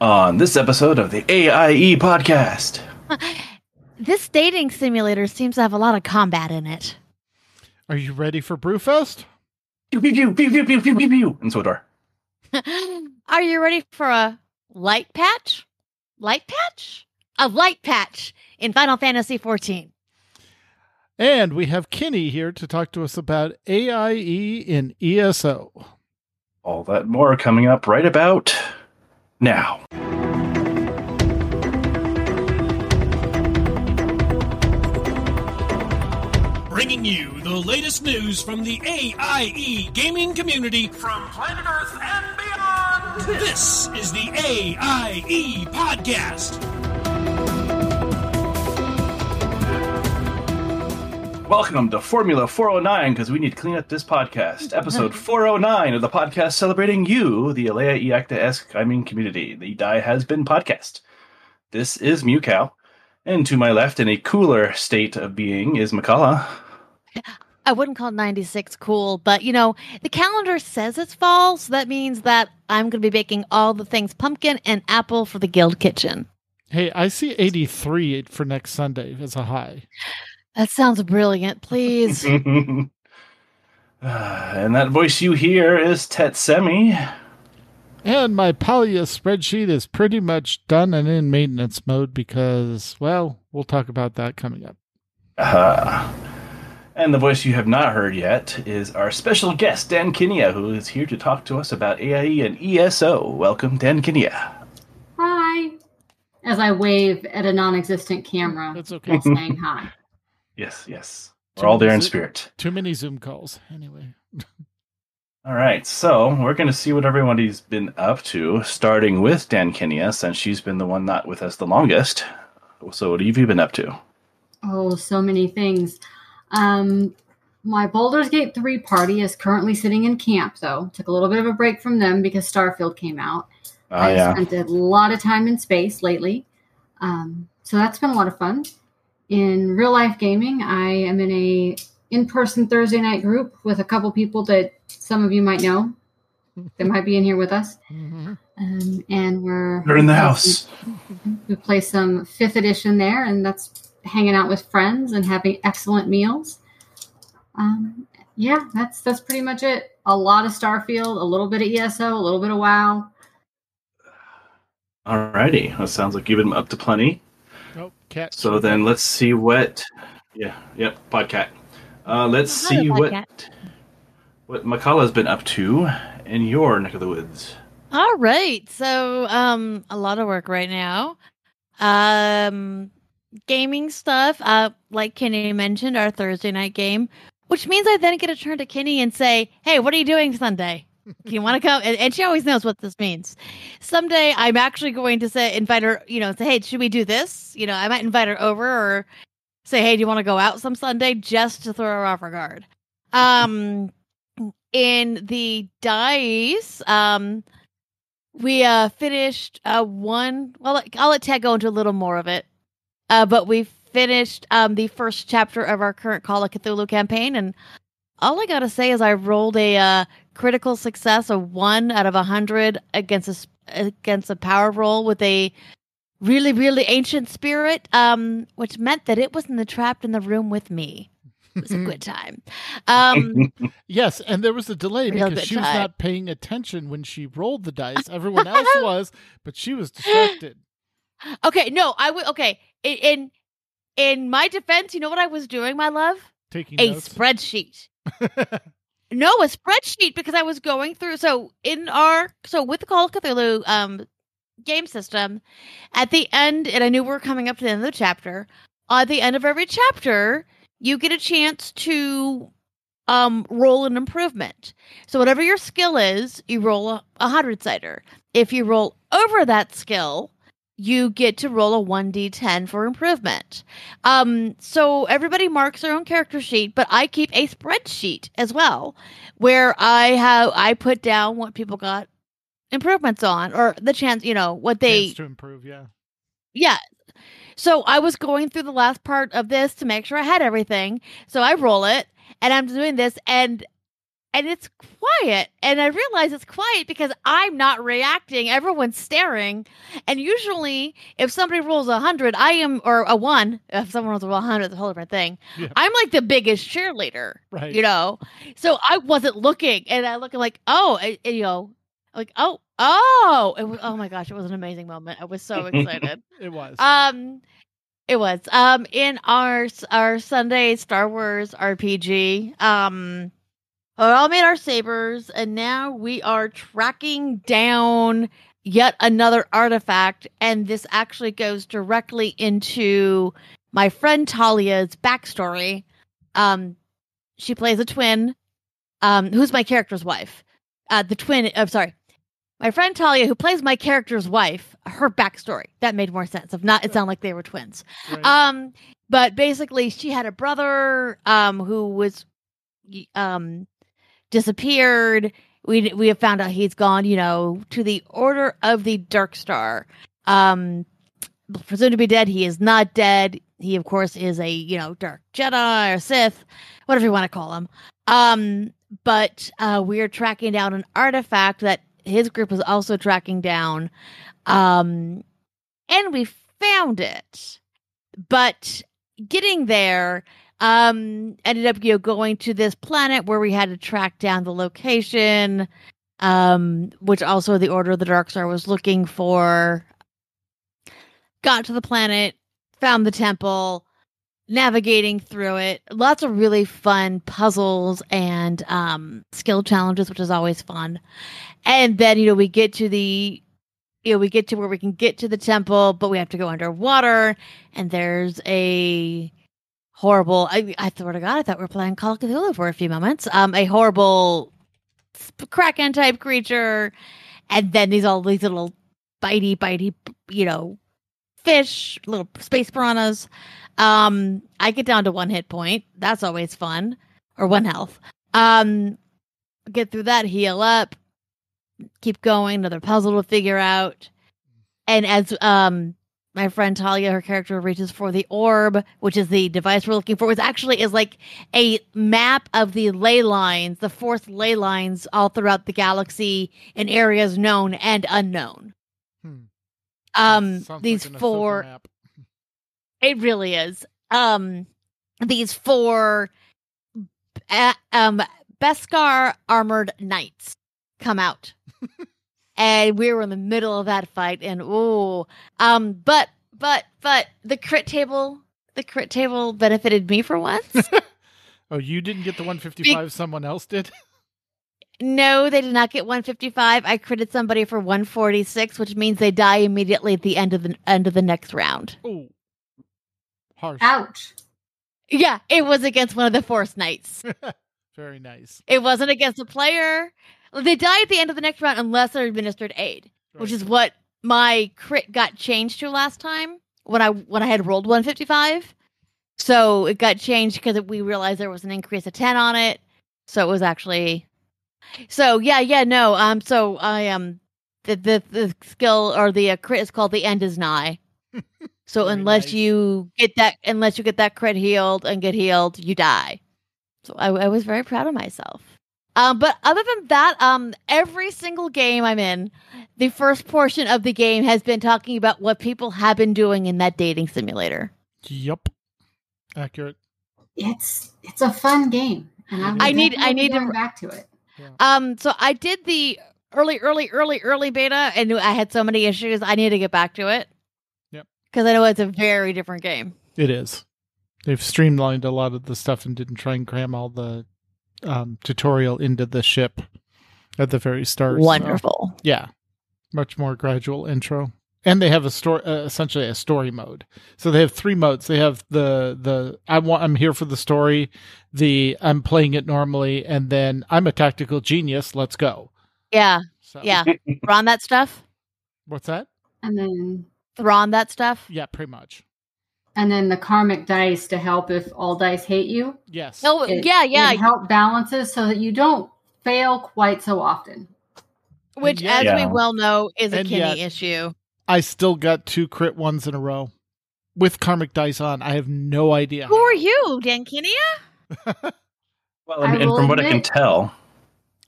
on this episode of the AIE podcast. this dating simulator seems to have a lot of combat in it. Are you ready for Brewfest? Pew pew pew pew pew pew pew pew. And Are you ready for a light patch? Light patch? A light patch in Final Fantasy XIV. And we have Kini here to talk to us about AIE in ESO. All that more coming up right about now. bringing you the latest news from the AIE gaming community from planet Earth and beyond. This is the AIE podcast. Welcome to Formula 409 because we need to clean up this podcast. Episode 409 of the podcast celebrating you, the Alea Iacta Est mean community. The Die Has Been podcast. This is Mewkow. And to my left, in a cooler state of being, is Mkallah. I wouldn't call 96 cool, but you know, the calendar says it's fall, so that means that I'm going to be baking all the things pumpkin and apple for the Guild Kitchen. Hey, I see 83 for next Sunday as a high. That sounds brilliant. Please. and that voice you hear is Tetsemi. And my Palia spreadsheet is pretty much done and in maintenance mode because, well, we'll talk about that coming up. Uh, and the voice you have not heard yet is our special guest, Dankinia, who is here to talk to us about AIE and ESO. Welcome, Dankinia. Hi. As I wave at a non existent camera. That's okay. saying hi. Yes, yes. We're all there in spirit. Too many Zoom calls. Anyway. all right, so we're going to see what everybody's been up to, starting with Dankinia, since she's been the one not with us the longest. So, what have you been up to? Oh, so many things. Um, my Baldur's Gate 3 party is currently sitting in camp, though. Took a little bit of a break from them because Starfield came out. Oh, I yeah. spent a lot of time in space lately. Um, so that's been a lot of fun. In real life gaming, I am in a in-person Thursday night group with a couple people that some of you might know. They might be in here with us. Mm-hmm. Um, and we're They're in the house. we play some fifth edition there, and that's hanging out with friends and having excellent meals. Um, yeah, that's that's pretty much it. A lot of Starfield, a little bit of ESO, a little bit of WoW. Alrighty, that sounds like you've been up to plenty. Cat. So then let's see what. Yeah, yep, podcat. Uh, let's Hi, see what Podcat. what Mkallah's been up to in your neck of the woods. All right. So, um, a lot of work right now. Um, gaming stuff. Uh, like Kenny mentioned, our Thursday night game, which means I then get to turn to Kenny and say, "Hey, what are you doing Sunday? You want to come?" And, and she always knows what this means. Someday, I'm actually going to say, invite her. You know, say, "Hey, should we do this?" You know, I might invite her over or say, "Hey, do you want to go out some Sunday?" Just to throw her off her guard. Um, in the dice, um, we uh finished uh one well i'll let ted go into a little more of it uh but we finished um the first chapter of our current call of cthulhu campaign and all i gotta say is i rolled a uh critical success of one out of a hundred against a against a power roll with a really really ancient spirit um which meant that it was in the trapped in the room with me it was a good time um Yes, and there was a delay because she was time. not paying attention when she rolled the dice. Everyone else was, but she was distracted. Okay, no, I would. Okay, in, in in my defense, you know what I was doing, my love? Taking A notes. spreadsheet. No, a spreadsheet because I was going through. So in our so with the Call of Cthulhu um game system, at the end, and I knew we were coming up to the end of the chapter. At the end of every chapter, you get a chance to um roll an improvement. So whatever your skill is, you roll a, a hundred sider. If you roll over that skill, you get to roll a 1d10 for improvement. Um, so everybody marks their own character sheet, but I keep a spreadsheet as well where I have I put down what people got improvements on or the chance, you know, what they Chance to improve. Yeah. yeah. So I was going through the last part of this to make sure I had everything. So I roll it and I'm doing this and and it's quiet. And I realize it's quiet because I'm not reacting. Everyone's staring. And usually, if somebody rolls a hundred, I am, or a one, if someone rolls a hundred, it's a whole different thing. Yeah. I'm like the biggest cheerleader, Right. you know? So I wasn't looking, and I look like, oh, and, and, you know, like, oh, oh, it was, oh my gosh, it was an amazing moment. I was so excited. It was. Um, it was um in our our Sunday Star Wars RPG. Um, we all made our sabers, and now we are tracking down yet another artifact, and this actually goes directly into my friend Talia's backstory. Um, she plays a twin. Um, who's my character's wife? Uh, the twin. I'm sorry. My friend Talia, who plays my character's wife, her backstory that made more sense. If not, it sounded like they were twins. Right. Um, but basically, she had a brother um who was um disappeared. We we have found out he's gone, you know, to the Order of the Dark Star. Um, presumed to be dead. He is not dead. He, of course, is a you know Dark Jedi or Sith, whatever you want to call him. Um, but uh, we're tracking down an artifact that his group is also tracking down. Um, and we found it. But getting there, um, ended up you know going to this planet where we had to track down the location, um, which also the Order of the Dark Star was looking for. Got to the planet, found the temple, navigating through it. Lots of really fun puzzles and um, skill challenges, which is always fun. And then you know we get to the you know, we get to where we can get to the temple, but we have to go underwater, and there's a horrible. I, I swear to God, I thought we were playing Call of Cthulhu for a few moments. Um, a horrible kraken type creature, and then these all these little bitey, bitey, you know, fish, little space piranhas. Um, I get down to one hit point. That's always fun, or one health. Um, get through that, heal up, keep going, another puzzle to figure out. And as um my friend Talia, her character reaches for the orb, which is the device we're looking for, which actually is like a map of the ley lines, the fourth ley lines all throughout the galaxy in areas known and unknown. Hmm. Um Sounds these like four map. it really is. Um, these four, uh, um, Beskar armored knights come out, and we were in the middle of that fight, and oh, um, but but but the crit table, the crit table benefited me for once. Oh, you didn't get the 155. Someone else did. no, they did not get 155. I critted somebody for 146, which means they die immediately at the end of the end of the next round. Oh, harsh. Ouch. Yeah, it was against one of the Force Knights. Very nice. It wasn't against a player. They die at the end of the next round unless they're administered aid, which is what my crit got changed to last time when I when I had rolled 155. So it got changed because we realized there was an increase of 10 on it. So it was actually So yeah, yeah, no. Um so I um the the, the skill or the uh, crit is called the end is nigh. So unless nice. you get that unless you get that crit healed and get healed, you die. So I, I was very proud of myself. Um, but other than that, um, every single game I'm in, the first portion of the game has been talking about what people have been doing in that dating simulator. Yep, Accurate. It's it's a fun game, and I, will I need- I need to- going back to it. Um, so I did the early, early, early, early beta, and I had so many issues. I need to get back to it. Yep. Because I know it's a very different game. It is. They've streamlined a lot of the stuff and didn't try and cram all the um, tutorial into the ship at the very start. so- Wonderful. yeah, much more gradual intro. And they have a story, uh, essentially a story mode. So they have three modes. They have the the I want I'm here for the story, the I'm playing it normally, and then I'm a tactical genius. Let's go. Yeah, So, yeah. Thrawn that stuff. What's that? And then Thrawn that stuff. Yeah, pretty much. And then the karmic dice to help if all dice hate you. Yes. Oh, It- yeah, yeah. It help balances so that you don't fail quite so often. Which, yet- as Yeah. we well know, is a And Kini yet- issue. I still got two crit ones in a row with karmic dice on. I have no idea. Who are you, Dankinia? Well, and, and from what I can tell,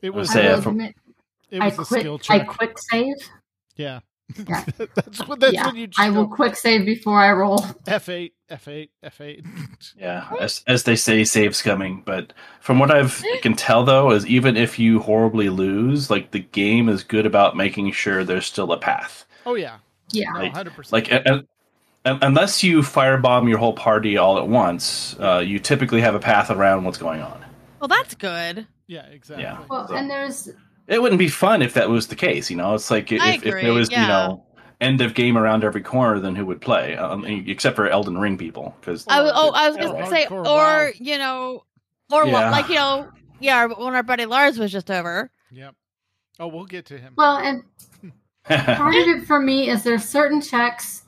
It was. say I it will from- It was a quit. skill check. I quick save. Yeah. Yeah. that's what. That's yeah, when you. I will go quick save before I roll. F8, F8, F8. Yeah, as, as they say, saves coming. But from what I've can tell, though, is even if you horribly lose, like the game is good about making sure there's still a path. Oh yeah, Yeah. Like- hundred percent. Like, uh, uh, un- unless you firebomb your whole party all at once, uh, you typically have a path around what's going on. Well, that's good. yeah, exactly. Yeah. Well, So- and there's It wouldn't be fun if that was the case. You know, it's like if, I if there was, yeah. you know, end of game around every corner, then who would play? Um, except for Elden Ring people, because I was, oh, I was Or gonna say, or WoW. you know, or Yeah. what, like you know, yeah, when our buddy Lars was just over. Yep. Oh, we'll get to him. well, and part of it for me is there's certain checks,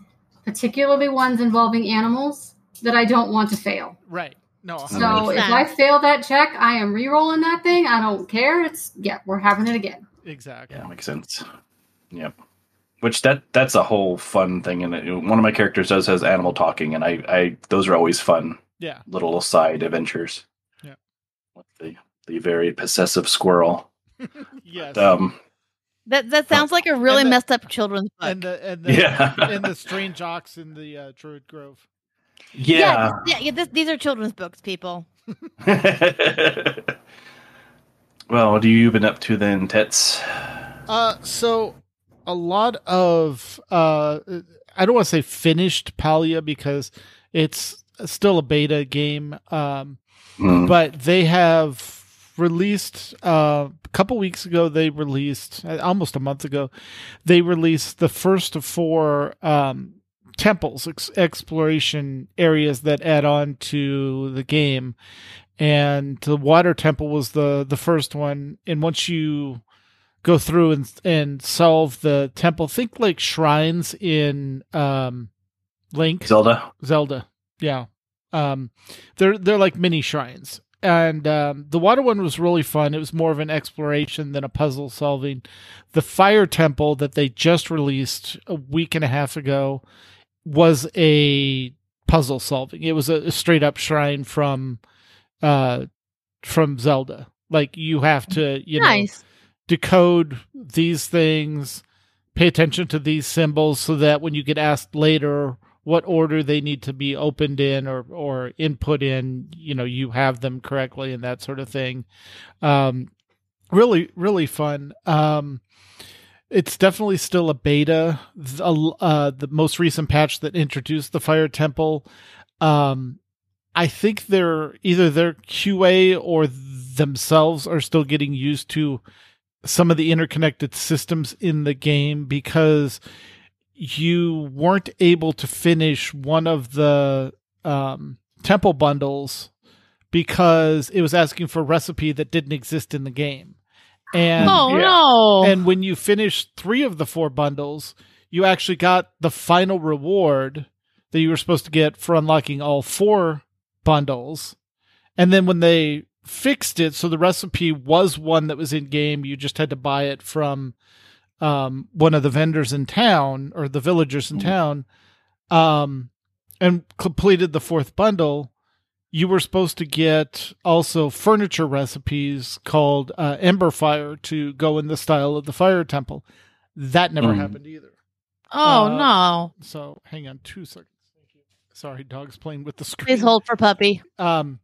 particularly ones involving animals, that I don't want to fail. right. No. So 100%. if I fail that check, I am re-rolling that thing. I don't care. It's yeah, we're having it again. exactly. Yeah, makes sense. Yep. Which that that's a whole fun thing, and one of my characters does has animal talking, and I I those are always fun Yeah. little side adventures. Yeah. With the the very possessive squirrel. Yes. Um. That that sounds like a really the- messed up children's book. and the and the Yeah. and the strange ox in the uh, Druid Grove. Yeah. yeah, yeah. This, these are children's books, people. well, what have you been up to then, Tets? Uh, so a lot of uh, I don't want to say finished Palia because it's still a beta game. Um, Hmm. but they have released uh, a couple weeks ago. They released uh, almost a month ago. They released the first of four um, temples ex- exploration areas that add on to the game, and the water temple was the the first one. And once you go through and and solve the temple, think like shrines in um, Link. Zelda. Zelda. Yeah. Um they're they're like mini shrines. And um the water one was really fun. It was more of an exploration than a puzzle solving. The fire temple that they just released a week and a half ago was a puzzle solving. It was a, a straight up shrine from uh from Zelda. Like you have to, you know, decode these things, pay attention to these symbols so that when you get asked later what order they need to be opened in or or input in, you know, you have them correctly and that sort of thing. Um really really fun. Um it's definitely still a beta. The, uh, the most recent patch that introduced the Fire Temple, um, I think they're either their QA or themselves are still getting used to some of the interconnected systems in the game because you weren't able to finish one of the um, temple bundles because it was asking for a recipe that didn't exist in the game. And oh yeah. no! and when you finished three of the four bundles, you actually got the final reward that you were supposed to get for unlocking all four bundles. And then when they fixed it, so the recipe was one that was in game, you just had to buy it from um, one of the vendors in town or the villagers in Mhm. town, um, and completed the fourth bundle. You were supposed to get also furniture recipes called uh, Ember Fire to go in the style of the Fire Temple. That never Mhm. happened either. oh uh, no! So hang on two seconds. Sorry, dog's playing with the screen. Please hold for puppy. Um,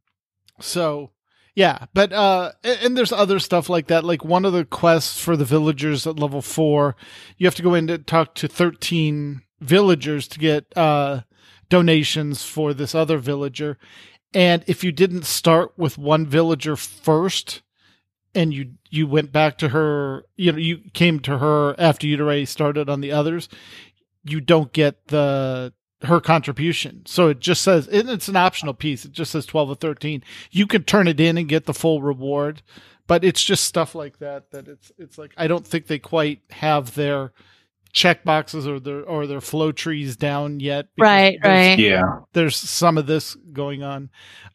so yeah, but uh, a- and there's other stuff like that. Like one of the quests for the villagers at level four, you have to go in to talk to 13 villagers to get uh donations for this other villager. And if you didn't start with one villager first, and you you went back to her, you know, you came to her after you'd already started on the others, you don't get the her contribution. So it just says it's an optional piece. It just says 12 or 13. You can turn it in and get the full reward, but it's just stuff like that that it's it's like I don't think they quite have their check boxes or their or their flow trees down yet. Right, there's- right. Yeah. there's some of this going on.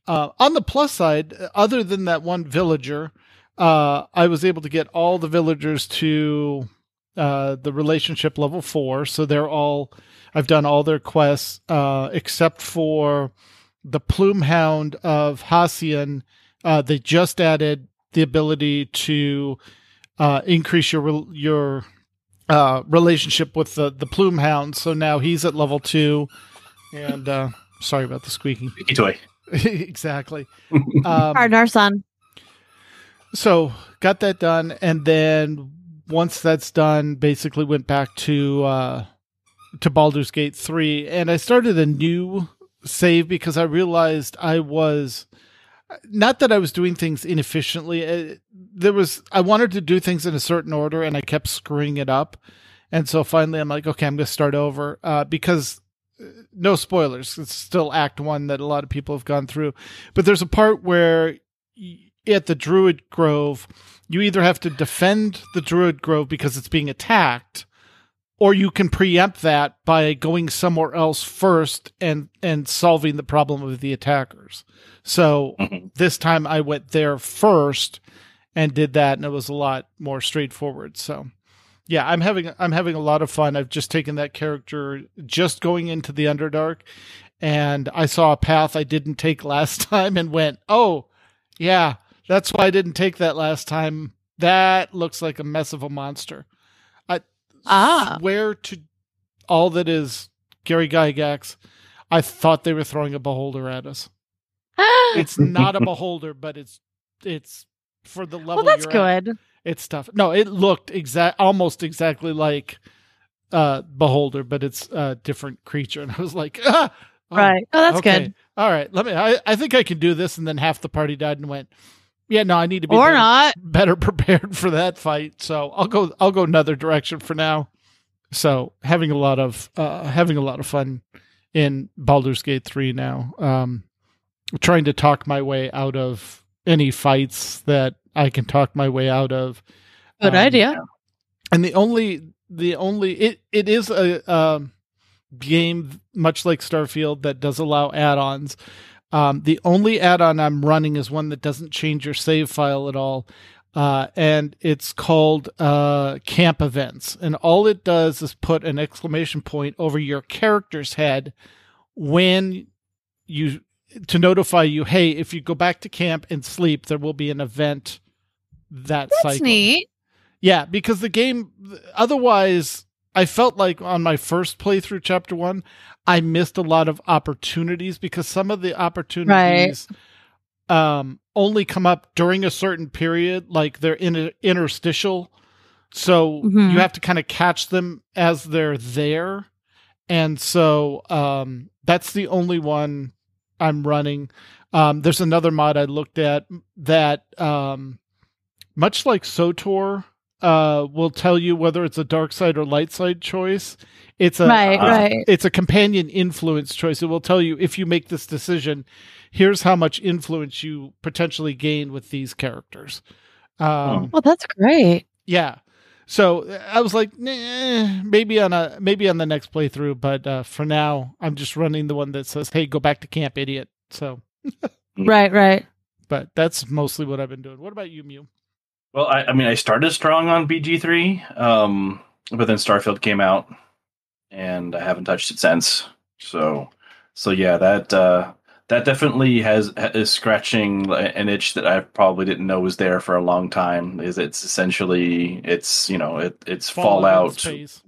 Uh, on the plus side, other than that one villager, uh, I was able to get all the villagers to uh, the relationship level four. So they're all, I've done all their quests uh, except for the plume hound of Hassian. Uh, they just added the ability to uh, increase your your uh, relationship with the the plume hound. So now he's at level two, and uh, sorry about the squeaking. Squeaky toy. exactly. Um, Pardon our son. so got that done, and then once that's done, basically went back to uh, to Baldur's Gate three, and I started a new save because I realized I was not that I was doing things inefficiently. uh, There was I wanted to do things in a certain order, and I kept screwing it up. And so finally, I'm like, okay, I'm going to start over uh, because uh, no spoilers. It's still Act One that a lot of people have gone through, but there's a part where at the Druid Grove, you either have to defend the Druid Grove because it's being attacked, or you can preempt that by going somewhere else first and and solving the problem of the attackers. So Mhm. this time I went there first and did that, and it was a lot more straightforward. So yeah, I'm having I'm having a lot of fun. I've just taken that character just going into the Underdark, and I saw a path I didn't take last time and went, oh yeah, that's why I didn't take that last time. That looks like a mess of a monster. I Ah. swear to all that is Gary Gygax, I thought they were throwing a beholder at us. It's not a beholder, but it's it's for the level. well, that's you're at. good. It's tough. No, it looked exact, almost exactly like uh beholder, but it's a different creature. And I was like, ah, oh, right. Oh, that's okay. good. All right, let me. I, I think I can do this. And then half the party died and went. Yeah, no, I need to be Or better, not. better prepared for that fight. So I'll go. I'll go another direction for now. So having a lot of uh, having a lot of fun in Baldur's Gate three now. Um, trying to talk my way out of any fights that I can talk my way out of. Good Um, idea. and the only the only it it is a um, game much like Starfield that does allow add-ons. Um, the only add-on I'm running is one that doesn't change your save file at all, uh, and it's called uh, Camp Events. And all it does is put an exclamation point over your character's head when you to notify you, hey, if you go back to camp and sleep, there will be an event that That's cycle. neat. Yeah, because the game otherwise I felt like on my first playthrough chapter 1 I missed a lot of opportunities because some of the opportunities um only come up during a certain period like they're in a interstitial. So Mhm. you have to kind of catch them as they're there. And so um that's the only one I'm running. Um there's another mod I looked at that um much like SWTOR uh, will tell you whether it's a dark side or light side choice. It's a Right, uh, right. It's a companion influence choice. It will tell you if you make this decision, here's how much influence you potentially gain with these characters. Um, Well, that's great. yeah. So I was like, nah, maybe on a maybe on the next playthrough, but uh, for now, I'm just running the one that says, "Hey, go back to camp, idiot." So, Right, right. but that's mostly what I've been doing. What about you, Mew? Well, I, I mean, I started strong on BG3, um, but then Starfield came out, and I haven't touched it since. So, so yeah, that uh, that definitely has is scratching an itch that I probably didn't know was there for a long time. Is it's essentially it's you know it it's Fallout. space.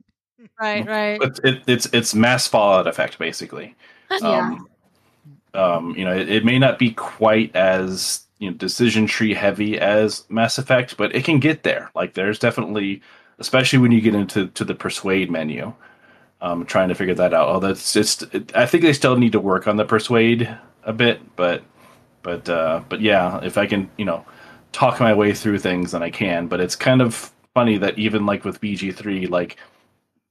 Right, right. It's it, it's it's mass Fallout effect basically. Yeah. Um, um, you know, it, it may not be quite as you know decision tree heavy as Mass Effect, but it can get there. Like there's definitely, especially when you get into to the persuade menu, um, trying to figure that out. Oh, that's just. It, I think they still need to work on the persuade a bit, but but uh, but yeah, if I can, you know, talk my way through things, then I can. But it's kind of funny that even like with BG three, like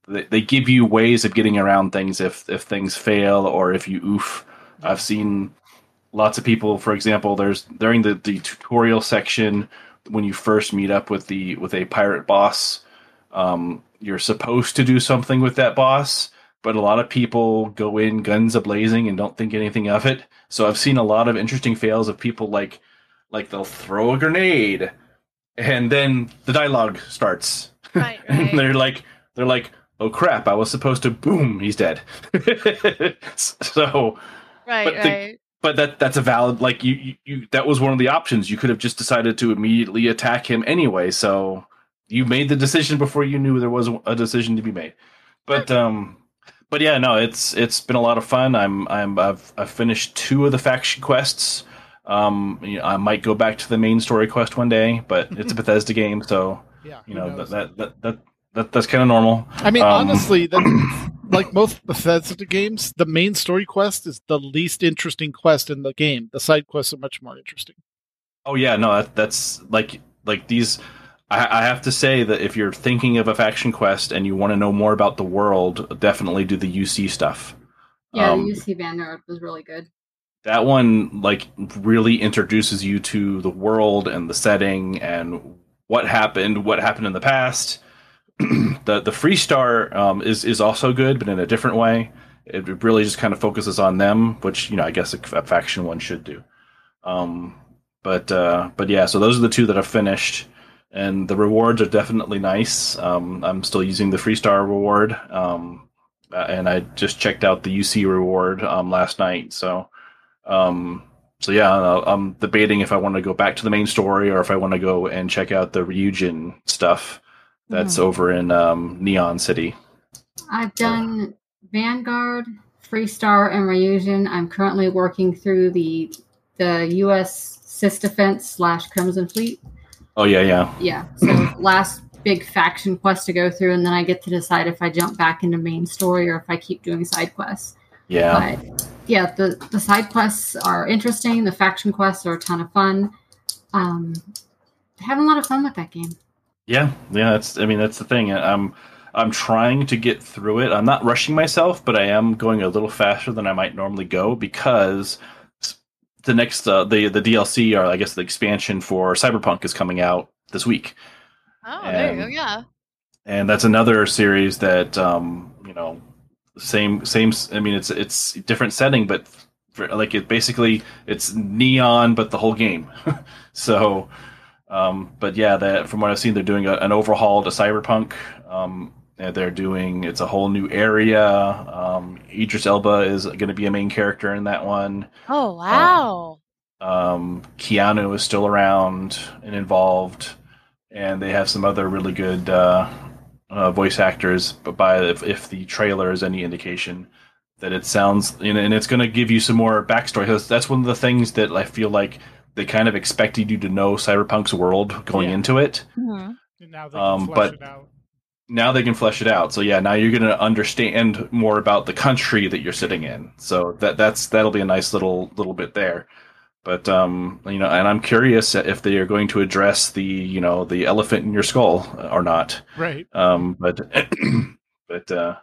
they, they give you ways of getting around things if if things fail or if you oof. I've seen lots of people, for example, there's during the, the tutorial section when you first meet up with the with a pirate boss, um, you're supposed to do something with that boss, but a lot of people go in guns a blazing and don't think anything of it. So I've seen a lot of interesting fails of people like like they'll throw a grenade and then the dialogue starts Right, and right. they're like they're like oh crap i was supposed to boom he's dead so Right, but right. But that that's a valid like you, you you that was one of the options. You could have just decided to immediately attack him anyway. So you made the decision before you knew there was a decision to be made. But um, but yeah, no, it's it's been a lot of fun. I'm I'm I've I've finished two of the faction quests. Um, you know, I might go back to the main story quest one day, but it's a Bethesda game, so Yeah, you know that that that, that, that that's kind of normal. I mean, Um, honestly, that, like most Bethesda games, the main story quest is the least interesting quest in the game. The side quests are much more interesting. Oh yeah, no, that, that's like like these. I, I have to say that if you're thinking of a faction quest and you want to know more about the world, definitely do the UC stuff. Yeah, Um, the UC Vanguard was really good. That one like really introduces you to the world and the setting and what happened, what happened in the past. the the Freestar um, is is also good, but in a different way. It really just kind of focuses on them, which you know I guess a, a faction one should do. Um, but uh, but yeah, so those are the two that I've finished, and the rewards are definitely nice. Um, I'm still using the Freestar reward, um, uh, and I just checked out the UC reward um, last night. So um, so yeah, uh, I'm debating if I want to go back to the main story or if I want to go and check out the Ryujin stuff that's over in um, Neon City. I've done Vanguard, Freestar, and Ryujin. I'm currently working through the the UC Sys Defense slash Crimson Fleet. Oh yeah, yeah, Yeah, so last big faction quest to go through, and then I get to decide if I jump back into main story or if I keep doing side quests. yeah. But yeah, the the side quests are interesting. The faction quests are a ton of fun. Um, having a lot of fun with that game. Yeah, yeah, that's. I mean, that's the thing. I'm, I'm trying to get through it. I'm not rushing myself, but I am going a little faster than I might normally go because the next, uh, the the DLC or I guess the expansion for Cyberpunk is coming out this week, Oh, there you go. Yeah. and that's another series that, um, you know, same same. I mean, it's it's different setting, but for, like it basically it's neon, but the whole game. so. Um, but yeah, that from what I've seen, they're doing a, an overhaul to Cyberpunk. Um, they're doing it's a whole new area. Um, Idris Elba is going to be a main character in that one. Oh wow. Um, Keanu is still around and involved, and they have some other really good uh, uh, voice actors. But by if, if the trailer is any indication, that it sounds and, and it's going to give you some more backstory. that's one of the things that I feel like they kind of expected you to know Cyberpunk's world going Yeah. into it. Mhm. Now Um, but- it now they can flesh it out. So yeah, now you're going to understand more about the country that you're sitting in. So that that's that'll be a nice little little bit there. But um, you know, and I'm curious if they are going to address the you know the elephant in your skull or not. Right. Um, but but uh,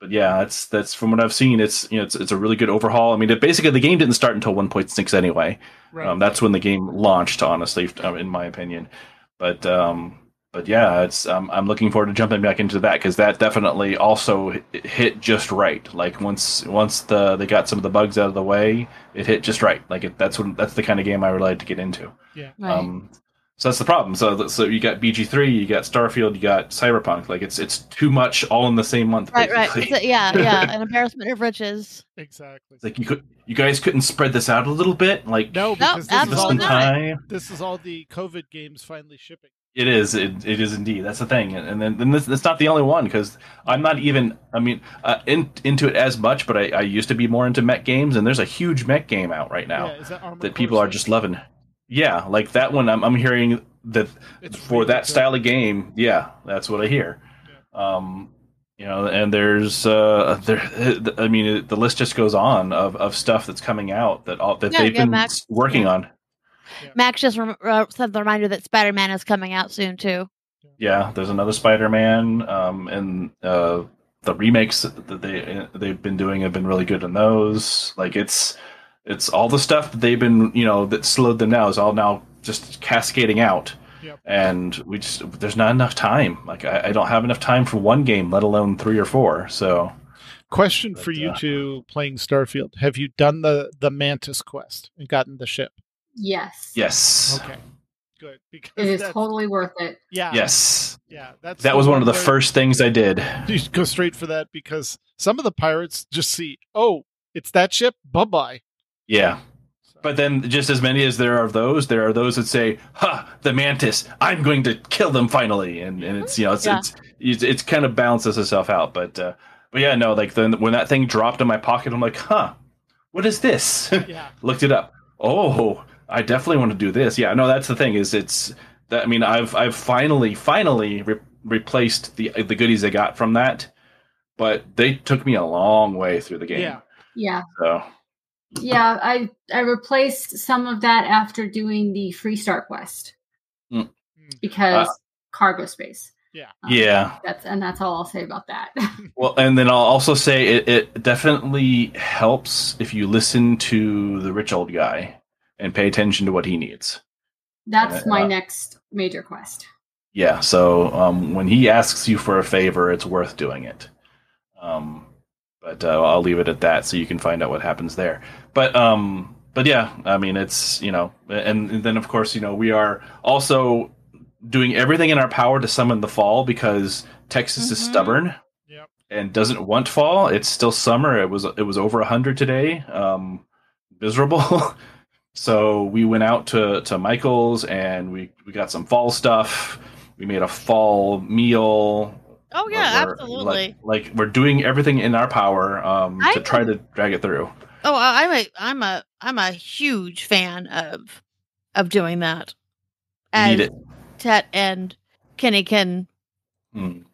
but yeah, that's that's from what I've seen. It's you know it's it's a really good overhaul. I mean, it, basically the game didn't start until 1.6 anyway. Right. Um, that's when the game launched, honestly, um, in my opinion. But um, but yeah, it's um, I'm looking forward to jumping back into that because that definitely also hit just right. Like once once the they got some of the bugs out of the way, it hit just right. Like it, that's when that's the kind of game I would like to get into. yeah. Right. Um, so that's the problem. So so you got BG three, you got Starfield, you got Cyberpunk. Like it's it's too much all in the same month. right, right. basically. It's a- yeah, yeah. An embarrassment of riches. Exactly. It's like you could you guys couldn't spread this out a little bit. Like no, because this is all some absolutely not. time. this is all the COVID games finally shipping. It is. It, it is indeed. That's the thing. And, and then, then this, it's not the only one because I'm not even. I mean, uh, in, into it as much, but I, I used to be more into mech games, and there's a huge mech game out right now Yeah, that that people are just loving. Yeah, like that one. I'm, I'm hearing that It's for that good. style of game. Yeah, that's what I hear. Um, you know, and there's uh, there. I mean, the list just goes on of, of stuff that's coming out that all that Yeah, they've yeah, been Max. working Yeah. on. Max just rem- uh, sent the reminder that Spider Man is coming out soon too. Yeah, there's another Spider-Man, um, and uh, the remakes that they they've been doing have been really good in those. Like it's it's all the stuff that they've been you know that slowed them down is all now just cascading out. Yep. And we just there's not enough time. Like I, I don't have enough time for one game, let alone three or four. So Question But, for you uh, two playing Starfield: Have you done the the Mantis quest and gotten the ship? Yes. yes, Okay, good because It is totally worth it. yeah yes, yeah that's that was one of the first things I did. You go straight for that because some of the pirates just see oh it's that ship bye bye Yeah, But then, just as many as there are those, there are those that say, "Ha, the mantis! I'm going to kill them finally!" And and it's you know it's Yeah. it's, it's it's kind of balances itself out. But uh, but yeah, no, like then when that thing dropped in my pocket, I'm like, "Huh, what is this?" Yeah. Looked it up. Oh, I definitely want to do this. Yeah, no, that's the thing. Is it's that I mean, I've I've finally finally re- replaced the the goodies I got from that, but they took me a long way through the game. Yeah. Yeah, So yeah. I I replaced some of that after doing the Freestar quest Mm. because Uh, cargo space. Yeah. Um, yeah. That's and that's all I'll say about that. Well, and then I'll also say it, it definitely helps if you listen to the rich old guy and pay attention to what he needs. that's my Uh, next major quest. Yeah, so um, when he asks you for a favor, it's worth doing it. Um, but uh, I'll leave it at that, so you can find out what happens there. But um, but yeah, I mean, it's you know, and, and then of course, you know, we are also doing everything in our power to summon the fall because Texas is Mhm. stubborn. Yep. and doesn't want fall. It's still summer. It was it was over hundred today. Um, miserable. so we went out to to Michael's and we we got some fall stuff. We made a fall meal. Oh yeah, absolutely. Like, like we're doing everything in our power um, I to try to drag it through. Oh, I- I'm a I'm a I'm a huge fan of of doing that. Need it. Tet and Kenny can Mm.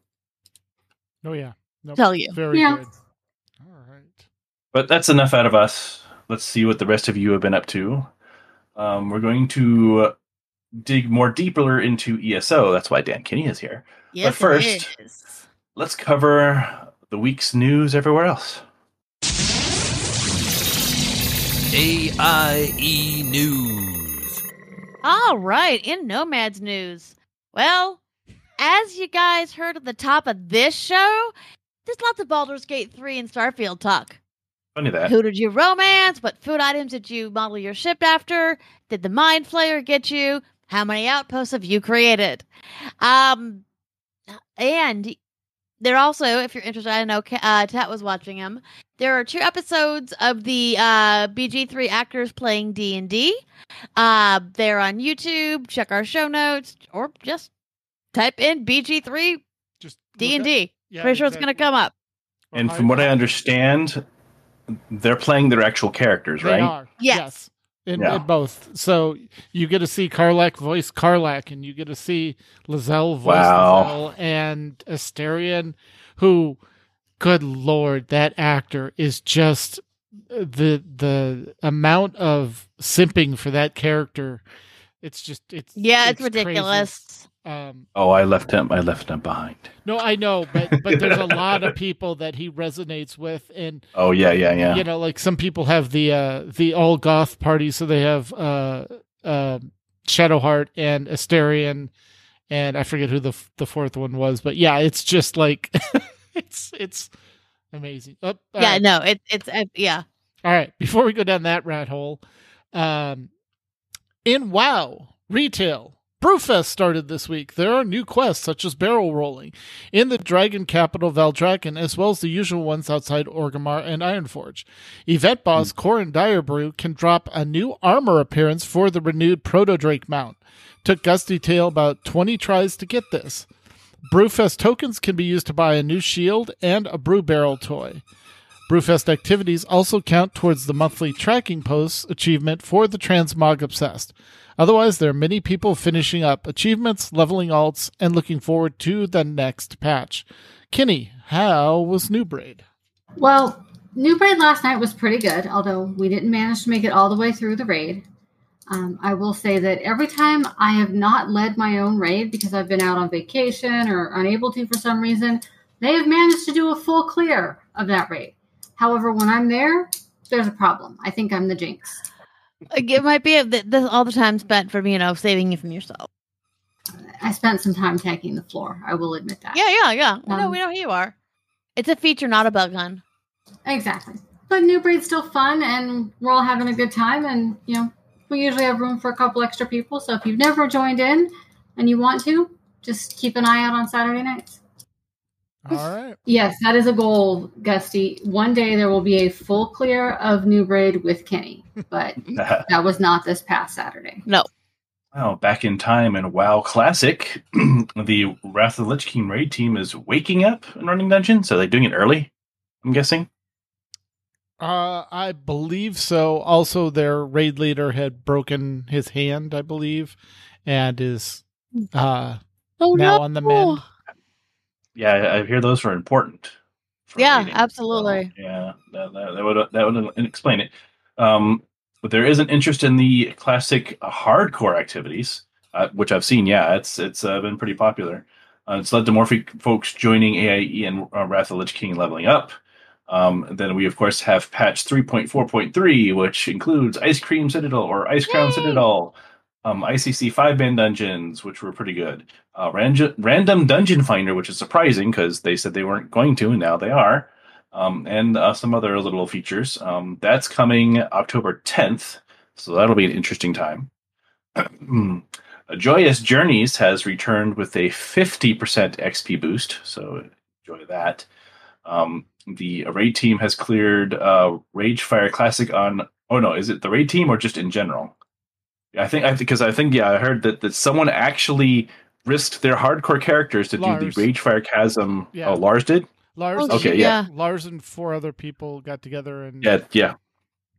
Oh yeah. Nope. tell you. Very Yeah. good. All right. But that's enough out of us. Let's see what the rest of you have been up to. Um, we're going to dig more deeper into ESO. That's why Dankinia is here. Yes, first- Let's cover the week's news everywhere else. AIE E News. All right, in Nomads news. Well, as you guys heard at the top of this show, there's lots of Baldur's Gate 3 and Starfield talk. Funny that. Who did you romance? What food items did you model your ship after? Did the Mind Flayer get you? How many outposts have you created? Um, and there also, if you're interested, I know uh, Tat was watching them. There are two episodes of the uh, BG3 actors playing D and D. Uh, they're on YouTube. Check our show notes, or just type in BG3 Just D and D. Pretty sure it's gonna come up. And from what I understand, they're playing their actual characters, They right? are. Yes. In, Yeah. in both. So you get to see Karlach voice Karlach, and you get to see Lae'zel voice Wow. Lae'zel, and Astarion, who, good lord, that actor is just the the amount of simping for that character. It's just it's Yeah, it's, crazy. ridiculous. Um, Oh, I left him. I left him behind. no, I know, but but there's a lot of people that he resonates with, and Oh yeah, yeah, yeah. you know like some people have the uh the all goth party so they have uh uh shadowheart and astarion and i forget who the f- the fourth one was but yeah it's just like it's it's amazing oh, yeah, right. no, it, it's uh, yeah. all right before we go down that rat hole um in wow retail Brewfest started this week. There are new quests such as barrel rolling in the dragon capital Valdrakken, as well as the usual ones outside Orgrimmar and Ironforge. Event boss hmm. Coren Direbrew can drop a new armor appearance for the renewed Proto Drake mount. Took Gusty Tail about 20 tries to get this. Brewfest tokens can be used to buy a new shield and a brew barrel toy. Brewfest activities also count towards the monthly tracking posts achievement for the Transmog Obsessed. Otherwise, there are many people finishing up achievements, leveling alts, and looking forward to the next patch. Kini, how was Noob Raid? Well, Noob Raid last night was pretty good, although we didn't manage to make it all the way through the raid. Um, I will say that every time I have not led my own raid because I've been out on vacation or unable to for some reason, they have managed to do a full clear of that raid. However, when I'm there, there's a problem. I think I'm the jinx. Like, It might be a, th- this, all the time spent for you know saving you from yourself. I spent some time tanking the floor. I will admit that. Yeah, yeah, yeah. We know Um, we know who you are. It's a feature, not a bug gun. Exactly. But Noob Raid's still fun, and we're all having a good time. And, you know, we usually have room for a couple extra people. So if you've never joined in and you want to, just keep an eye out on Saturday nights. All right. Yes, that is a goal, Gusty. One day there will be a full clear of Noob Raid with Kenny, but that was not this past Saturday. No. Oh, back in time in WoW Classic, the Wrath of the Lich King raid team is waking up and running dungeons. So they're doing it early. I'm guessing. Uh, I believe so. Also, their raid leader had broken his hand, I believe, and is uh Oh now no! on the mend. Yeah, I hear those are important. Yeah, raiding. absolutely. So, yeah, that, that, that would that would explain it. Um, but there is an interest in the classic hardcore activities, uh, which I've seen. Yeah, it's it's uh, been pretty popular. Uh, it's led to more folks joining AIE and uh, Wrath of Lich King leveling up. Um, then we of course have patch 3.4.3, which includes Ice Cream Citadel or Icecrown Yay! Citadel, um, ICC five man dungeons, which were pretty good. Uh, ran- random Dungeon Finder, which is surprising because they said they weren't going to, and now they are. Um, and uh, some other little features. Um, that's coming October 10th, so that'll be an interesting time. Joyous Journeys has returned with a 50% XP boost, so enjoy that. Um, the raid team has cleared uh, Ragefire Classic on. Oh no, is it the raid team or just in general? I think I because I think yeah I heard that that someone actually risked their hardcore characters to Lars. do the Ragefire Chasm. Yeah. Oh, Lars did. Lars, Oh, Okay, yeah. yeah. Lars and four other people got together and Yeah, yeah,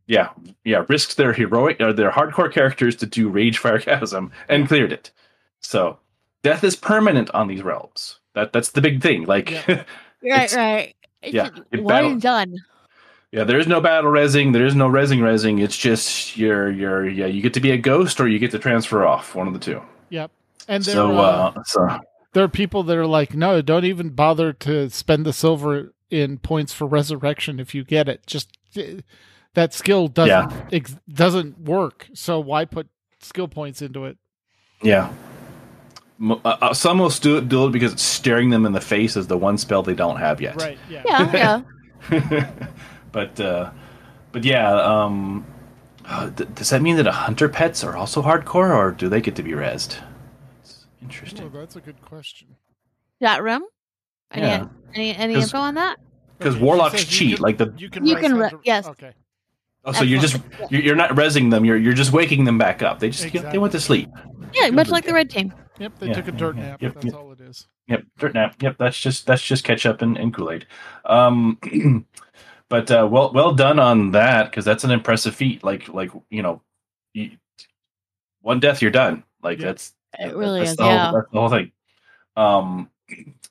yeah, yeah. Risked their heroic or their hardcore characters to do Ragefire Chasm and cleared it. So death is permanent on these realms. That that's the big thing. Like, Yeah. Right, right. It's yeah, just it one battle- and done. Yeah, there is no battle resing. There is no resing resing. It's just you're you're yeah. You get to be a ghost or you get to transfer off. One of the two. Yep. And there, So uh, uh, so there are people that are like, no, don't even bother to spend the silver in points for resurrection if you get it. Just uh, that skill doesn't Yeah. ex- doesn't work. So why put skill points into it? yeah. Uh, uh, some will do it, do it because it's staring them in the face as the one spell they don't have yet. Right. Yeah. Yeah, yeah. but uh, but yeah. Um, uh, th- does that mean that hunter pets are also hardcore, or do they get to be rezzed? It's Oh, interesting that's a good question. That room. Any Yeah. any, any 'Cause- info on that? because Okay, warlocks cheat. can- like the You can. You can re- hunter- yes. Okay. oh, so you're just you're, you're not rezzing them. You're you're just waking them back up. They just they went to sleep. Yeah, much like the red team. Yep. They Yeah, took a dirt yeah. nap. Yep, that's yep. all it is. Yep, dirt nap. Yep, that's just that's just ketchup and, and Kool Aid. Um, but uh, well well done on that because that's an impressive feat. Like like you know, you, one death you're done. Like Yeah. that's It really that's is, the whole, yeah. That's the whole thing. Um,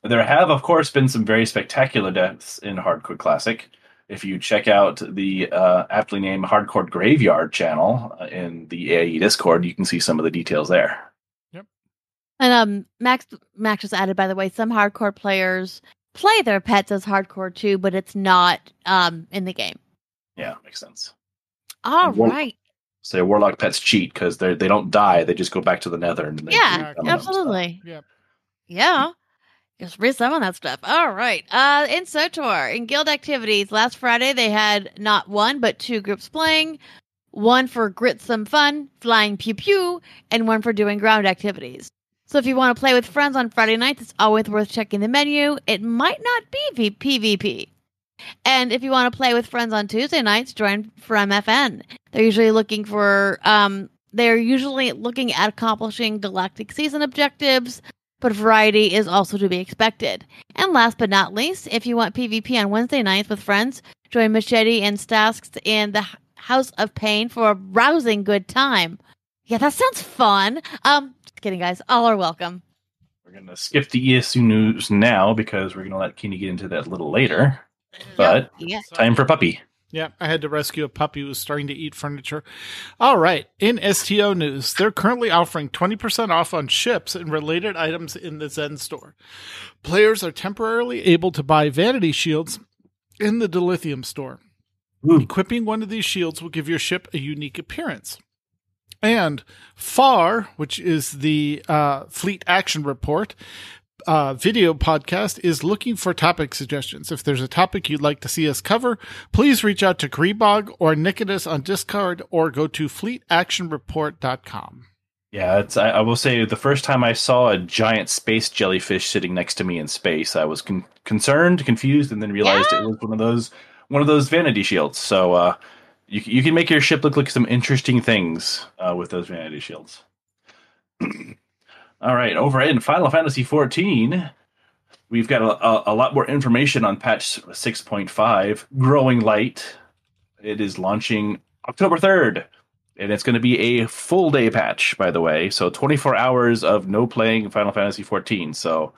there have of course been some very spectacular deaths in Hardcore Classic. If you check out the uh, aptly named Hardcore Graveyard channel uh, in the AIE Discord, you can see some of the details there. And um, Max Max just added, by the way, some hardcore players play their pets as hardcore too, but it's not um in the game. Yeah, makes sense. All And one- right. say warlock pets cheat because they they don't die; they just go back to the nether. And Yeah, keep coming up, so. absolutely. Yep. Yeah. Just read some of that stuff. All right. Uh in SWTOR, in guild activities, last Friday they had not one but two groups playing. One for grit some fun, flying pew pew, and one for doing ground activities. So if you want to play with friends on Friday nights, it's always worth checking the menu. It might not be PvP. And if you want to play with friends on Tuesday nights, join for MFN. They're usually looking for um they're usually looking at accomplishing galactic season objectives, but variety is also to be expected. And last but not least, if you want PvP on Wednesday nights with friends, join Machete and Stasks in the House of Pain for a rousing good time. Yeah, that sounds fun. Um, kidding, guys. All are welcome. We're gonna skip the ESO news now because we're gonna let Kini get into that a little later. But Yeah. time for puppy. Yeah, I had to rescue a puppy who was starting to eat furniture. All right, in STO news, they're currently offering 20% off on ships and related items in the Zen store. Players are temporarily able to buy vanity shields in the Dilithium store. Ooh. Equipping one of these shields will give your ship a unique appearance. And FAR, which is the uh, Fleet Action Report, uh, video podcast is looking for topic suggestions. If there's a topic you'd like to see us cover, please reach out to Greebog or Nicodemus on Discord or go to fleetactionreport.com. Yeah, it's. I, I will say the first time I saw a giant space jellyfish sitting next to me in space, I was con- concerned, confused, and then realized Yeah? it was one of those one of those vanity shields. So uh, you you can make your ship look like some interesting things uh, with those vanity shields. All right, over in Final Fantasy XIV, we've got a, a, a lot more information on patch 6.5, Growing Light. It is launching October 3rd and it's going to be a full day patch by the way so 24 hours of no playing final fantasy 14 so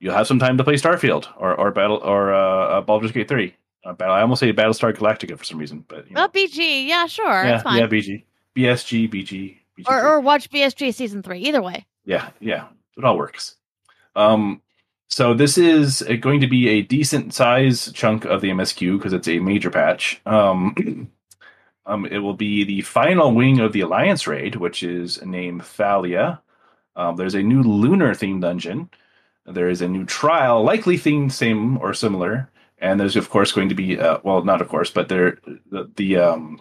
you'll have some time to play starfield or or battle or uh, uh baldur's gate 3 uh, battle, i almost say battlestar galactica for some reason but you know, Oh, BG. Yeah, sure. yeah, fine. yeah bg bsg bg, BG or, or watch BSG season three. Either way. yeah, yeah, it all works. Um, so this is going to be a decent size chunk of the MSQ because it's a major patch. Um, um, it will be the final wing of the Alliance raid, which is named Thaleia. Um, there's a new lunar themed dungeon. There is a new trial, likely themed same or similar, and there's of course going to be uh, well, not of course, but there the the um,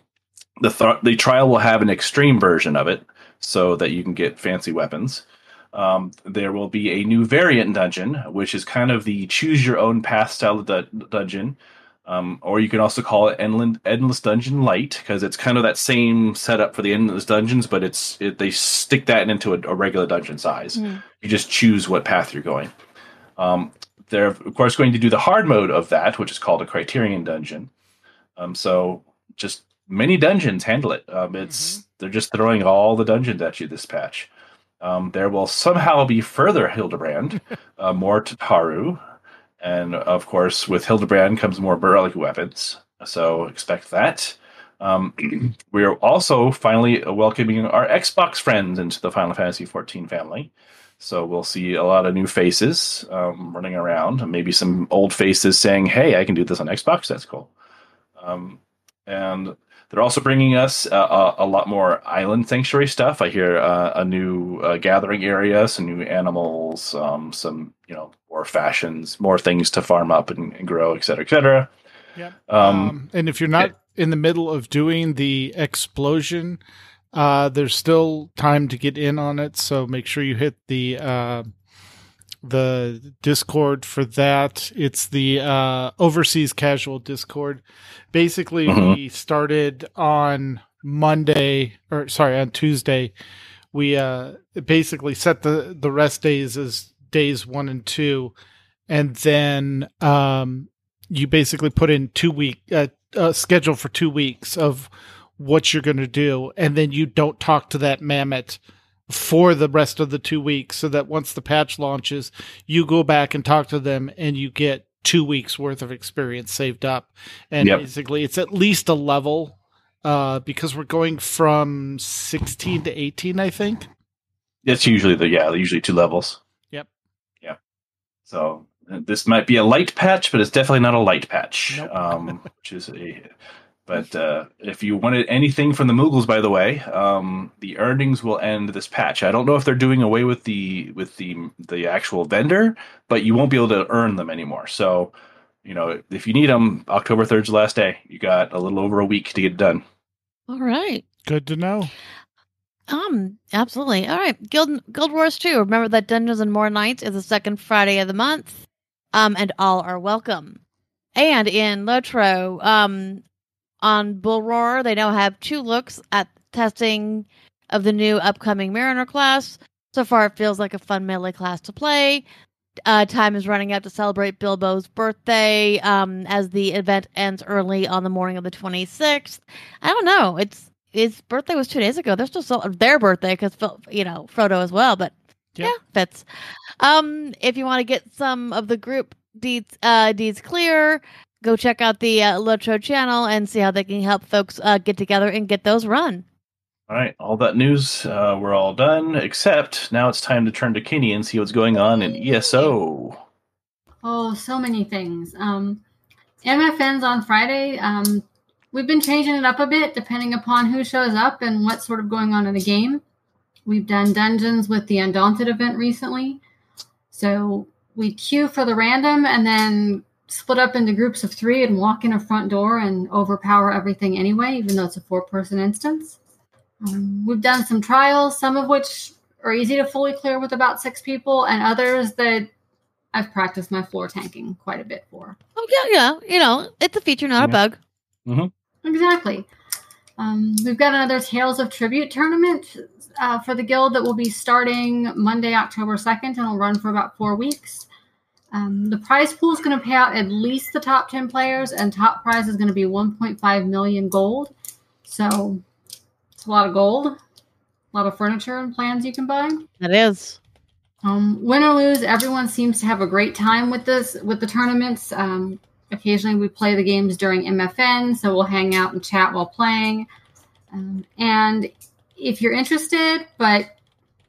the th- the trial will have an extreme version of it so that you can get fancy weapons. Um, there will be a new variant dungeon, which is kind of the choose your own path style du- dungeon. Um, or you can also call it Endless, Endless Dungeon Light because it's kind of that same setup for the Endless Dungeons, but it's it, they stick that into a, a regular dungeon size. Mm. You just choose what path you're going. Um, they're of course going to do the hard mode of that, which is called a Criterion Dungeon. Um, so just many dungeons handle it. Um, it's they're just throwing all the dungeons at you this patch. Um, there will somehow be further Hildebrand, uh, more Tataru, and of course, with Hildebrand comes more Burlic weapons. So expect that. Um, we are also finally welcoming our Xbox friends into the Final Fantasy XIV family. So we'll see a lot of new faces um, running around, maybe some old faces saying, "Hey, I can do this on Xbox. That's cool." Um, and they're also bringing us uh, a, a lot more island sanctuary stuff. I hear uh, a new uh, gathering area, some new animals, um, some you know more fashions, more things to farm up and, and grow, et cetera, et cetera. Yep. Um, Um, and if you're not in the middle of doing the explosion, uh, there's still time to get in on it. So make sure you hit the uh, the Discord for that. It's the uh, overseas casual Discord. Basically, Mhm. we started on Monday, or sorry, on Tuesday. We uh, basically set the the rest days as days one and two, and then um, you basically put in two week uh, uh, schedule for two weeks of what you're going to do, and then you don't talk to that mammoth for the rest of the two weeks, so that once the patch launches, you go back and talk to them, and you get two weeks worth of experience saved up, and Yep. basically it's at least a level. Uh, because we're going from 16 to 18, I think. It's usually the yeah, usually two levels. Yep. Yeah. So uh, this might be a light patch, but it's definitely not a light patch. Nope. Um, which is a. But uh, if you wanted anything from the Moogles, by the way, um, the earnings will end this patch. I don't know if they're doing away with the with the the actual vendor, but you won't be able to earn them anymore. So, you know, if you need them, October third's the last day. You got a little over a week to get it done. All right. Good to know. Um, absolutely. All right. Guild Guild Wars 2. Remember that Dungeons and More Nights is the second Friday of the month. Um, and all are welcome. And in Lotro, um, on Bull Roar, they now have two looks at testing of the new upcoming Mariner class. So far, it feels like a fun melee class to play. Uh, time is running out to celebrate Bilbo's birthday um, as the event ends early on the morning of the 26th. I don't know. It's his birthday was two days ago. They're still cel- their birthday because you know Frodo as well. But Yep. yeah, fits. Um, if you want to get some of the group deeds uh, deeds clear, go check out the uh, Lotro channel and see how they can help folks uh, get together and get those run. All right, all that news, uh, we're all done. Except now it's time to turn to Kini and see what's going on in ESO. Oh, so many things. Um, MFNs on Friday. Um, we've been changing it up a bit depending upon who shows up and what's sort of going on in the game. We've done dungeons with the Undaunted event recently. So we queue for the random and then split up into groups of three and walk in a front door and overpower everything anyway, even though it's a four person instance. Um, we've done some trials, some of which are easy to fully clear with about six people, and others that I've practiced my floor tanking quite a bit for. Oh yeah, yeah. You know, it's a feature, not a Yeah. bug. Exactly. Um, we've got another Tales of Tribute tournament uh, for the guild that will be starting Monday, October 2nd, and will run for about four weeks. Um, the prize pool is going to pay out at least the top 10 players, and top prize is going to be 1.5 million gold. So it's a lot of gold, a lot of furniture and plans you can buy. That is. Um, win or lose, everyone seems to have a great time with this with the tournaments. Um, occasionally, we play the games during MFN, so we'll hang out and chat while playing. Um, and if you're interested, but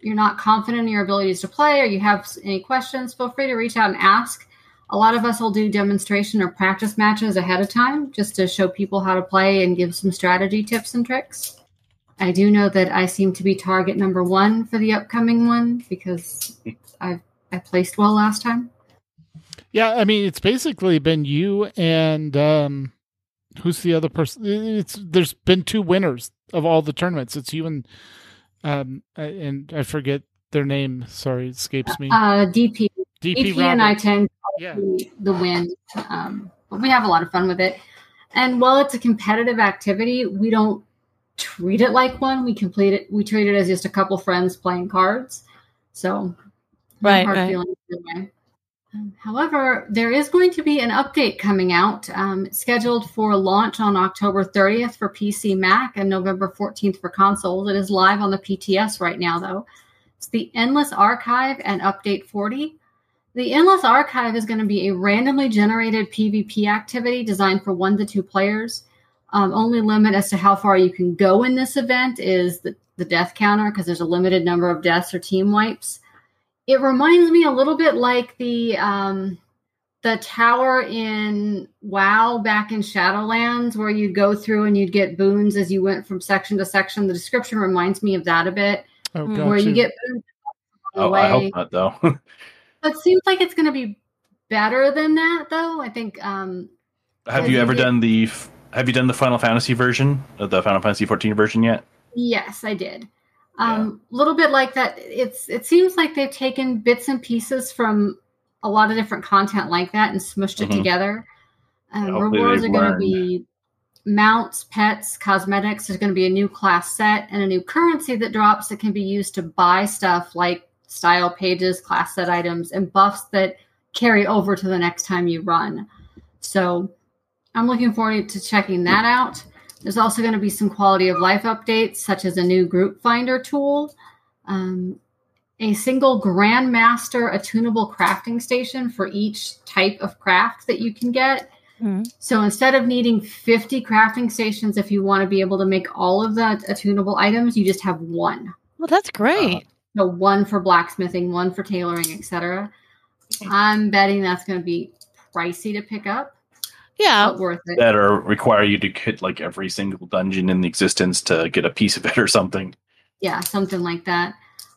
you're not confident in your abilities to play, or you have any questions, feel free to reach out and ask. A lot of us will do demonstration or practice matches ahead of time just to show people how to play and give some strategy tips and tricks. I do know that I seem to be target number one for the upcoming one because I I placed well last time. Yeah, I mean, it's basically been you and um, who's the other person? It's there's been two winners of all the tournaments. It's you and um, and I forget their name. Sorry, it escapes me. Uh, DP, DP DP and I Roberts. tend Yeah, the, the win, um, but we have a lot of fun with it. And while it's a competitive activity, we don't treat it like one. We complete it. We treat it as just a couple friends playing cards. So, Right, hard right. Um, However, there is going to be an update coming out, um, scheduled for launch on October 30th for PC Mac and November 14th for consoles. It is live on the PTS right now, though. It's the Endless Archive and Update 40. The Endless Archive is going to be a randomly generated PvP activity designed for one to two players. Um, only limit as to how far you can go in this event is the, the death counter because there's a limited number of deaths or team wipes. It reminds me a little bit like the um, the tower in WoW back in Shadowlands, where you'd go through and you'd get boons as you went from section to section. The description reminds me of that a bit, oh, Hmm. where you you. get boons Oh, I hope not, though. It seems like it's going to be better than that, though. I think. Um, have you you ever did. done the Have you done the Final Fantasy version, of the Final Fantasy 14 version yet? yes, I did. Um, a little bit like that. It's. It seems like they've taken bits and pieces from a lot of different content like that and smushed it Mhm. together. Um, rewards are going to be mounts, pets, cosmetics. There's going to be a new class set and a new currency that drops that can be used to buy stuff like style pages, class set items, and buffs that carry over to the next time you run. So I'm looking forward to checking that out. There's also going to be some quality of life updates, such as a new group finder tool, um, a single Grandmaster attunable crafting station for each type of craft that you can get. Mhm. So instead of needing 50 crafting stations, if you want to be able to make all of the attunable items, you just have one. Well, that's great. So one for blacksmithing, one for tailoring, etc. I'm betting that's going to be pricey to pick up, yeah. but worth it. That or require you to hit like every single dungeon in the existence to get a piece of it or something. yeah, something like that.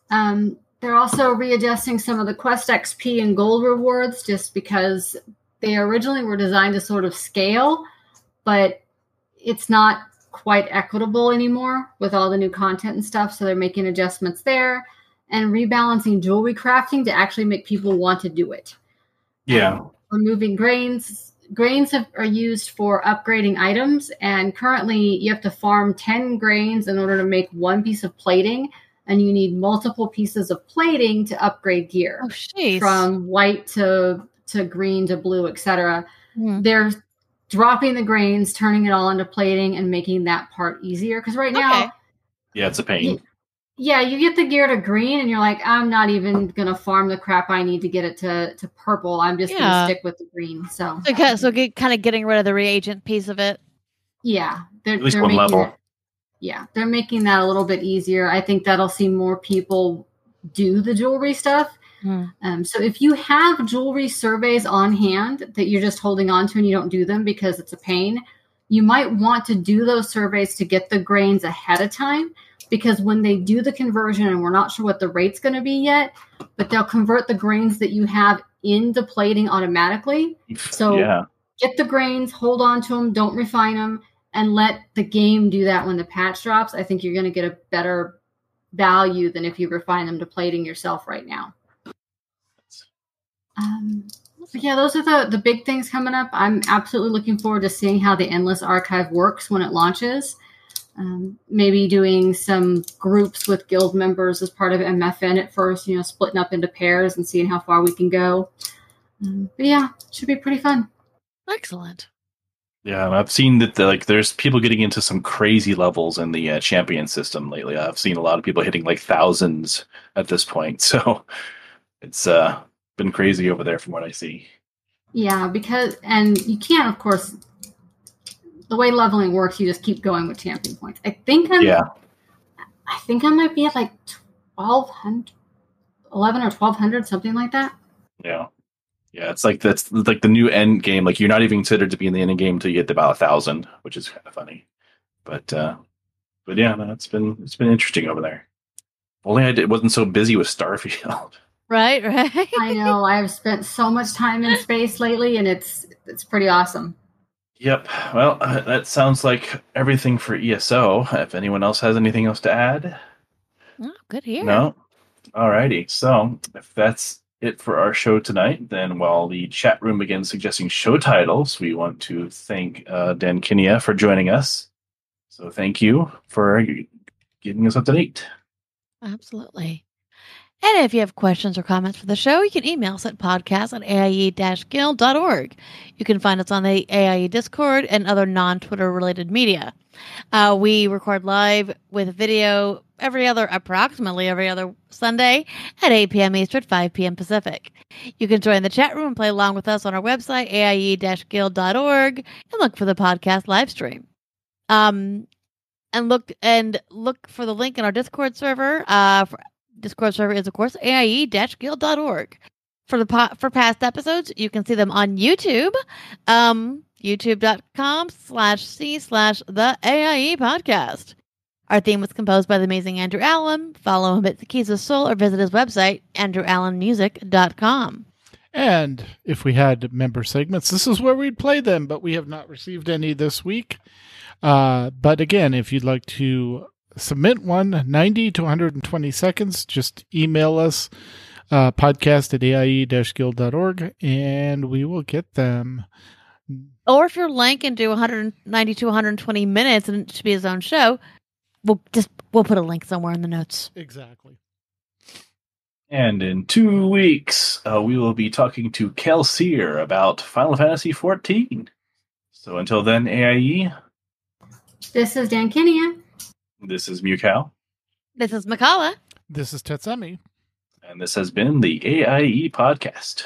Um, they're also readjusting some of the quest XP and gold rewards just because they originally were designed to sort of scale, but it's not quite equitable anymore with all the new content and stuff. So they're making adjustments there and rebalancing jewelry crafting to actually make people want to do it. Yeah. Um, removing grains. Grains have, are used for upgrading items, and currently you have to farm 10 grains in order to make one piece of plating, and you need multiple pieces of plating to upgrade gear Oh, from white to, to green to blue, etc. Mhm. They're dropping the grains, turning it all into plating, and making that part easier. Because right now, Yeah, it's a pain. Yeah, you get the gear to green, and you're like, I'm not even gonna farm the crap I need to get it to to purple. I'm just Yeah. gonna stick with the green. So So, ca- so get, kind of getting rid of the reagent piece of it. yeah, they're, At least they're one making level. it- yeah, they're making that a little bit easier. I think that'll see more people do the jewelry stuff. Hmm. Um, so if you have jewelry surveys on hand that you're just holding on to and you don't do them because it's a pain, you might want to do those surveys to get the grains ahead of time because when they do the conversion and we're not sure what the rate's going to be yet, but they'll convert the grains that you have into plating automatically. So- yeah, Get the grains, hold on to them, don't refine them, and let the game do that when the patch drops, I think you're going to get a better value than if you refine them to plating yourself right now. Um, yeah, those are the the big things coming up. I'm absolutely looking forward to seeing how the endless archive works when it launches. Um, maybe doing some groups with guild members as part of MFN at first, you know, splitting up into pairs and seeing how far we can go. Um, but yeah, should be pretty fun. Excellent. Yeah, I've seen that the, like there's people getting into some crazy levels in the uh, champion system lately. I've seen a lot of people hitting like thousands at this point. So it's uh been crazy over there from what I see. Yeah, because and you can't, of course, the way leveling works, you just keep going with champion points. I think I'm. Yeah. I think I might be at like 1200, 11 or twelve hundred, something like that. Yeah. Yeah, it's like that's like the new end game. Like you're not even considered to be in the end game until you get to about a thousand, which is kind of funny. But uh but yeah, no, it's been it's been interesting over there. Only I did, wasn't so busy with Starfield. Right, right. I know. I've spent so much time in space lately, and it's it's pretty awesome. Yep. Well, uh, that sounds like everything for ESO. If anyone else has anything else to add, Oh, good here. no. Alrighty. So if that's it for our show tonight, then while the chat room begins suggesting show titles, we want to thank uh, Dankinia for joining us. So thank you for getting us up to date. Absolutely. And if you have questions or comments for the show, you can email us at podcast at aie-guild.org. You can find us on the AIE Discord and other non-Twitter related media. Uh, we record live with video every other, approximately every other Sunday at 8 p.m. Eastern, 5 p.m. Pacific. You can join the chat room and play along with us on our website, aie-guild.org, and look for the podcast live stream. Um, and look and look for the link in our Discord server. Uh, for, Discord server is of course aie-guild.org. For the po- for past episodes, you can see them on YouTube, um, youtube.com slash c slash the AIE podcast. Our theme was composed by the amazing Andrew Allen. Follow him at the Keys of Soul or visit his website, andrewallenmusic.com. And if we had member segments, this is where we'd play them, but we have not received any this week. Uh, but again, if you'd like to submit one 90 to 120 seconds, just email us uh, podcast at aie-guild.org and we will get them. Or if you're Lank and do 190 to 120 minutes and it should be his own show, we'll just we'll put a link somewhere in the notes. Exactly. And in two weeks, uh, we will be talking to Kel Sear about Final Fantasy XIV. So until then, AIE, This is Dankinia. This is Mewkow, This is Mkallah. This is Tetsemi. and this has been the AIE podcast.